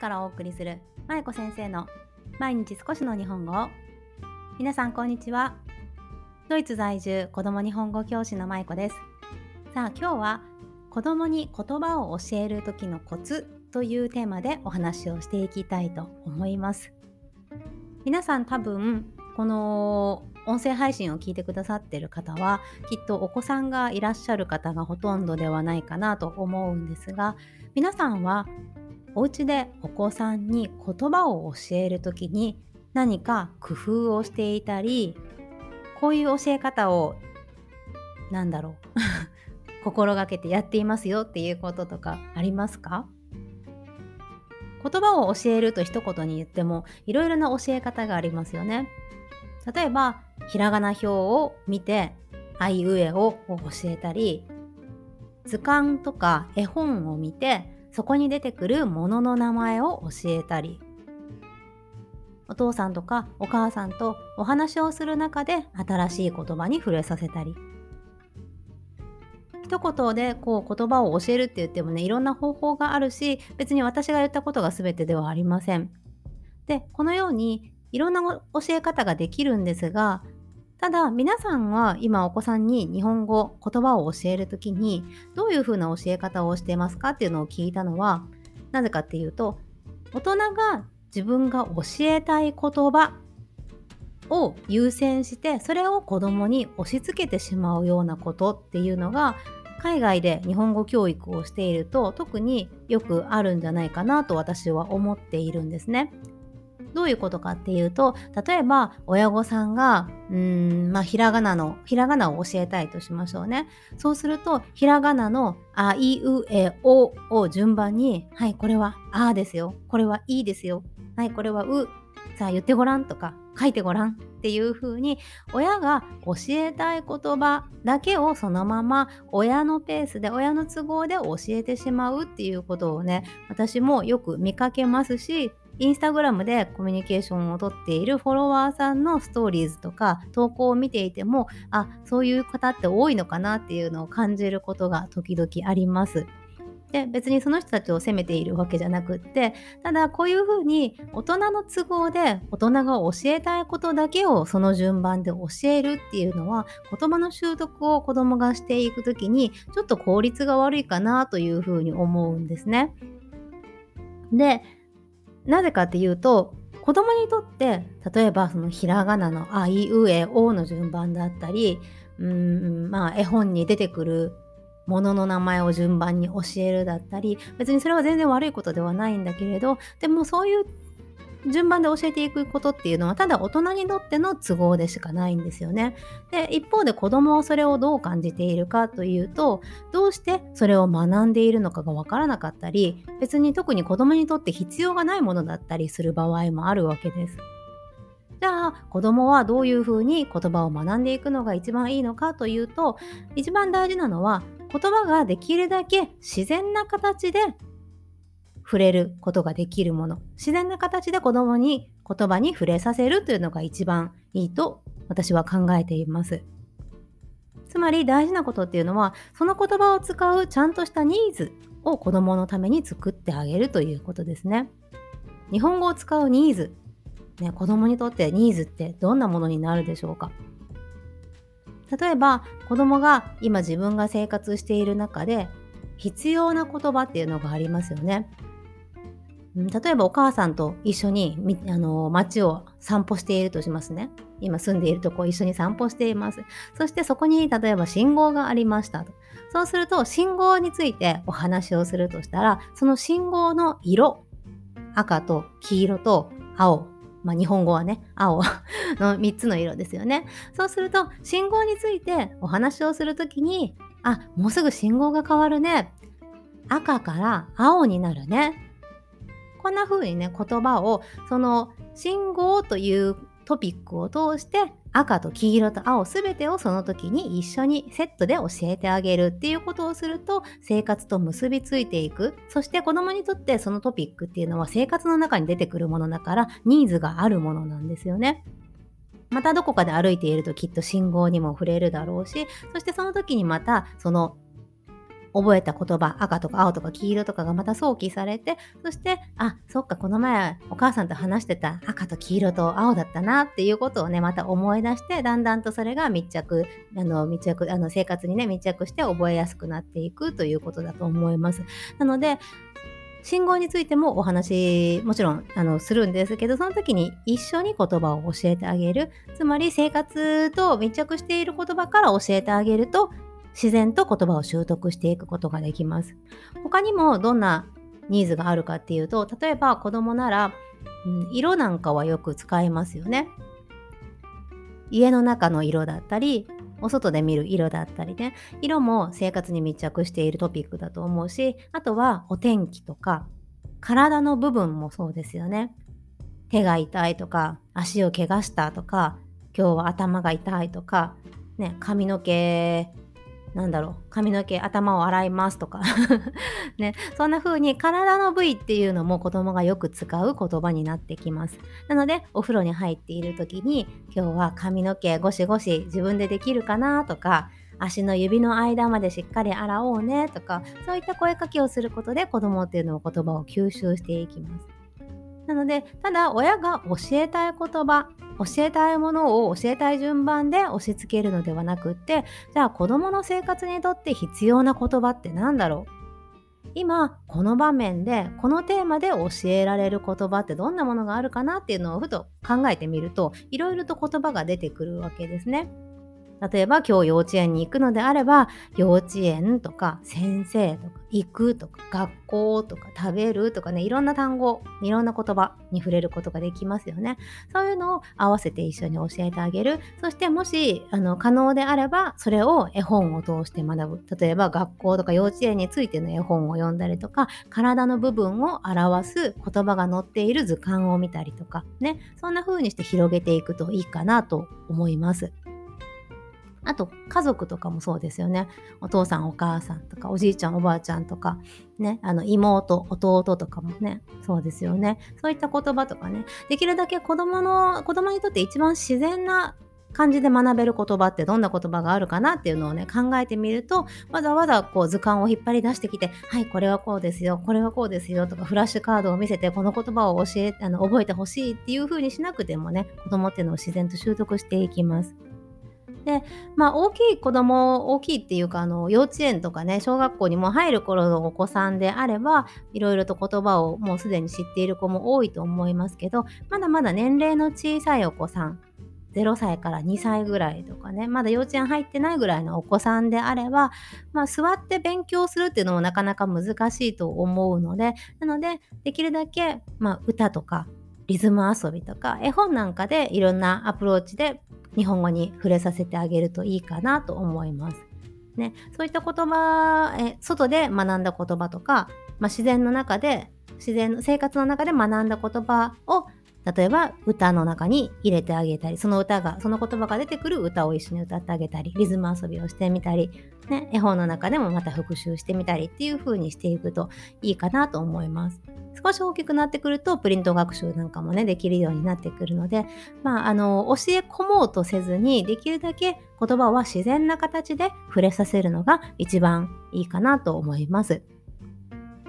からお送りするまえこ先生の毎日少しの日本語を。皆さんこんにちは。ドイツ在住子供日本語教師のまいこです。さあ今日は子供に言葉を教える時のコツというテーマでお話をしていきたいと思います。皆さん多分この音声配信を聞いてくださってる方はきっとお子さんがいらっしゃる方がほとんどではないかなと思うんですが皆さんはお家でお子さんに言葉を教える時に何か工夫をしていたりこういう教え方をなんだろう 心がけてやっていますよっていうこととかありますか？言葉を教えると一言に言ってもいろいろな教え方がありますよね。例えばひらがな表を見てあいうえおを教えたり図鑑とか絵本を見てそこに出てくるものの名前を教えたりお父さんとかお母さんとお話をする中で新しい言葉に触れさせたり一言でこう言葉を教えるって言ってもねいろんな方法があるし別に私が言ったことが全てではありません。でこのようにいろんな教え方ができるんですがただ皆さんは今お子さんに日本語言葉を教える時にどういうふうな教え方をしてますかっていうのを聞いたのはなぜかっていうと大人が自分が教えたい言葉を優先してそれを子供に押し付けてしまうようなことっていうのが海外で日本語教育をしていると特によくあるんじゃないかなと私は思っているんですね。どういうことかっていうと例えば親御さんがうーんまあひらがなのひらがなを教えたいとしましょうね。そうするとひらがなのあいうえおを順番にはいこれはあですよ。これはいいですよ。はいこれはうさあ言ってごらんとか書いてごらんっていう風に親が教えたい言葉だけをそのまま親のペースで親の都合で教えてしまうっていうことをね私もよく見かけますしインスタグラムでコミュニケーションをとっているフォロワーさんのストーリーズとか投稿を見ていてもあそういう方って多いのかなっていうのを感じることが時々あります。で別にその人たちを責めているわけじゃなくってただこういうふうに大人の都合で大人が教えたいことだけをその順番で教えるっていうのは言葉の習得を子供がしていく時にちょっと効率が悪いかなというふうに思うんですね。でなぜかっていうと子供にとって例えばそのひらがなの「あいうえお」の順番だったりうんまあ絵本に出てくるものの名前を順番に教えるだったり別にそれは全然悪いことではないんだけれどでもそういう順番で教えていくことっていうのはただ大人にとっての都合でしかないんですよね。で一方で子供はそれをどう感じているかというとどうしてそれを学んでいるのかがわからなかったり別に特に子供にとって必要がないものだったりする場合もあるわけです。じゃあ子供はどういうふうに言葉を学んでいくのが一番いいのかというと一番大事なのは言葉ができるだけ自然な形で触れることができるもの。自然な形で子供に言葉に触れさせるというのが一番いいと私は考えています。つまり大事なことっていうのはその言葉を使うちゃんとしたニーズを子供のために作ってあげるということですね。日本語を使うニーズ、ね、子供にとってニーズってどんなものになるでしょうか。例えば子供が今自分が生活している中で必要な言葉っていうのがありますよね。例えばお母さんと一緒にあの街を散歩しているとしますね。今住んでいるとこ一緒に散歩しています。そしてそこに例えば信号がありましたと。そうすると信号についてお話をするとしたら、その信号の色、赤と黄色と青、まあ、日本語はね、青 の3つの色ですよね。そうすると信号についてお話をするときに、あ、もうすぐ信号が変わるね。赤から青になるね。こんな風にね言葉をその信号というトピックを通して赤と黄色と青すべてをその時に一緒にセットで教えてあげるっていうことをすると生活と結びついていくそして子供にとってそのトピックっていうのは生活の中に出てくるものだからニーズがあるものなんですよね。またどこかで歩いているときっと信号にも触れるだろうしそしてその時にまたその覚えた言葉赤とか青とか黄色とかがまた想起されてそしてあそっかこの前お母さんと話してた赤と黄色と青だったなっていうことをねまた思い出してだんだんとそれが密着あの密着あの生活にね密着して覚えやすくなっていくということだと思います。なので信号についてもお話もちろんあのするんですけどその時に一緒に言葉を教えてあげる。つまり生活と密着している言葉から教えてあげると自然と言葉を習得していくことができます。他にもどんなニーズがあるかっていうと例えば子供なら、うん、色なんかはよく使いますよね。家の中の色だったりお外で見る色だったりね色も生活に密着しているトピックだと思うしあとはお天気とか体の部分もそうですよね。手が痛いとか足を怪我したとか今日は頭が痛いとか、ね、髪の毛なんだろう髪の毛頭を洗いますとか。ねそんな風に体の部位っていうのも子供がよく使う言葉になってきます。なのでお風呂に入っている時に今日は髪の毛ゴシゴシ自分でできるかなとか足の指の間までしっかり洗おうねとかそういった声かけをすることで子供っていうのを言葉を吸収していきます。なのでただ親が教えたい言葉教えたいものを教えたい順番で押し付けるのではなくってじゃあ子どもの生活にとって必要な言葉って何だろう？今この場面でこのテーマで教えられる言葉ってどんなものがあるかなっていうのをふと考えてみるといろいろと言葉が出てくるわけですね。例えば今日幼稚園に行くのであれば幼稚園とか先生とか行くとか学校とか食べるとかねいろんな単語いろんな言葉に触れることができますよね。そういうのを合わせて一緒に教えてあげる。そしてもしあの可能であればそれを絵本を通して学ぶ。例えば学校とか幼稚園についての絵本を読んだりとか体の部分を表す言葉が載っている図鑑を見たりとかね。そんな風にして広げていくといいかなと思います。あと家族とかもそうですよね。お父さんお母さんとかおじいちゃんおばあちゃんとかね、あの妹弟とかもね、そうですよね。そういった言葉とかね、できるだけ子供の子供にとって一番自然な感じで学べる言葉ってどんな言葉があるかなっていうのをね考えてみるとわざわざこう図鑑を引っ張り出してきてはいこれはこうですよこれはこうですよとかフラッシュカードを見せてこの言葉を教えあの覚えてほしいっていう風にしなくてもね子供っていうのを自然と習得していきます。で、まあ、大きい子供大きいっていうかあの幼稚園とかね小学校にも入る頃のお子さんであればいろいろと言葉をもうすでに知っている子も多いと思いますけどまだまだ年齢の小さいお子さん0歳から2歳ぐらいとかねまだ幼稚園入ってないぐらいのお子さんであれば、まあ、座って勉強するっていうのもなかなか難しいと思うのでなのでできるだけ、まあ、歌とかリズム遊びとか絵本なんかでいろんなアプローチで日本語に触れさせてあげるといいかなと思います。ね、そういった言葉え外で学んだ言葉とか、まあ、自然の中で自然の生活の中で学んだ言葉を例えば歌の中に入れてあげたりその歌がその言葉が出てくる歌を一緒に歌ってあげたりリズム遊びをしてみたり、ね、絵本の中でもまた復習してみたりっていう風にしていくといいかなと思います。少し大きくなってくるとプリント学習なんかもねできるようになってくるので、まあ、あの教え込もうとせずにできるだけ言葉は自然な形で触れさせるのが一番いいかなと思います。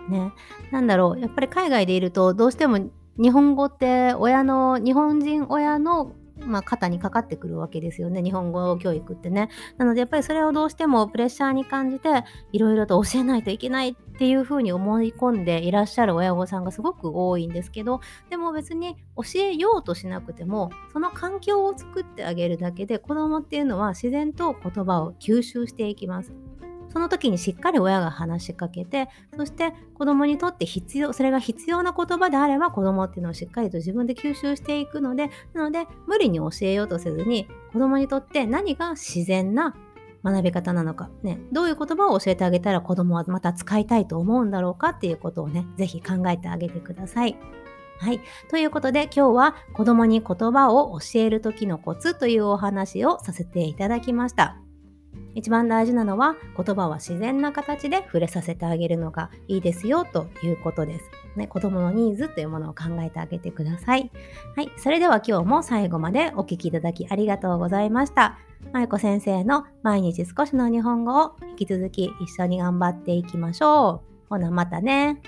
ね、なんだろうやっぱり海外でいるとどうしても日本語って親の日本人親のまあ、肩にかかってくるわけですよね。日本語教育ってね。なのでやっぱりそれをどうしてもプレッシャーに感じていろいろと教えないといけないっていうふうに思い込んでいらっしゃる親御さんがすごく多いんですけどでも別に教えようとしなくてもその環境を作ってあげるだけで子供っていうのは自然と言葉を吸収していきます。その時にしっかり親が話しかけてそして子供にとって必要それが必要な言葉であれば子供っていうのをしっかりと自分で吸収していくのでなので無理に教えようとせずに子供にとって何が自然な学び方なのか、ね、どういう言葉を教えてあげたら子供はまた使いたいと思うんだろうかっていうことをね、是非考えてあげてください。はい。ということで今日は子供に言葉を教える時のコツというお話をさせていただきました。一番大事なのは言葉は自然な形で触れさせてあげるのがいいですよということです。ね、子供のニーズというものを考えてあげてください。はい、それでは今日も最後までお聴きいただきありがとうございました。まゆこ先生の毎日少しの日本語を引き続き一緒に頑張っていきましょう。ほなまたね。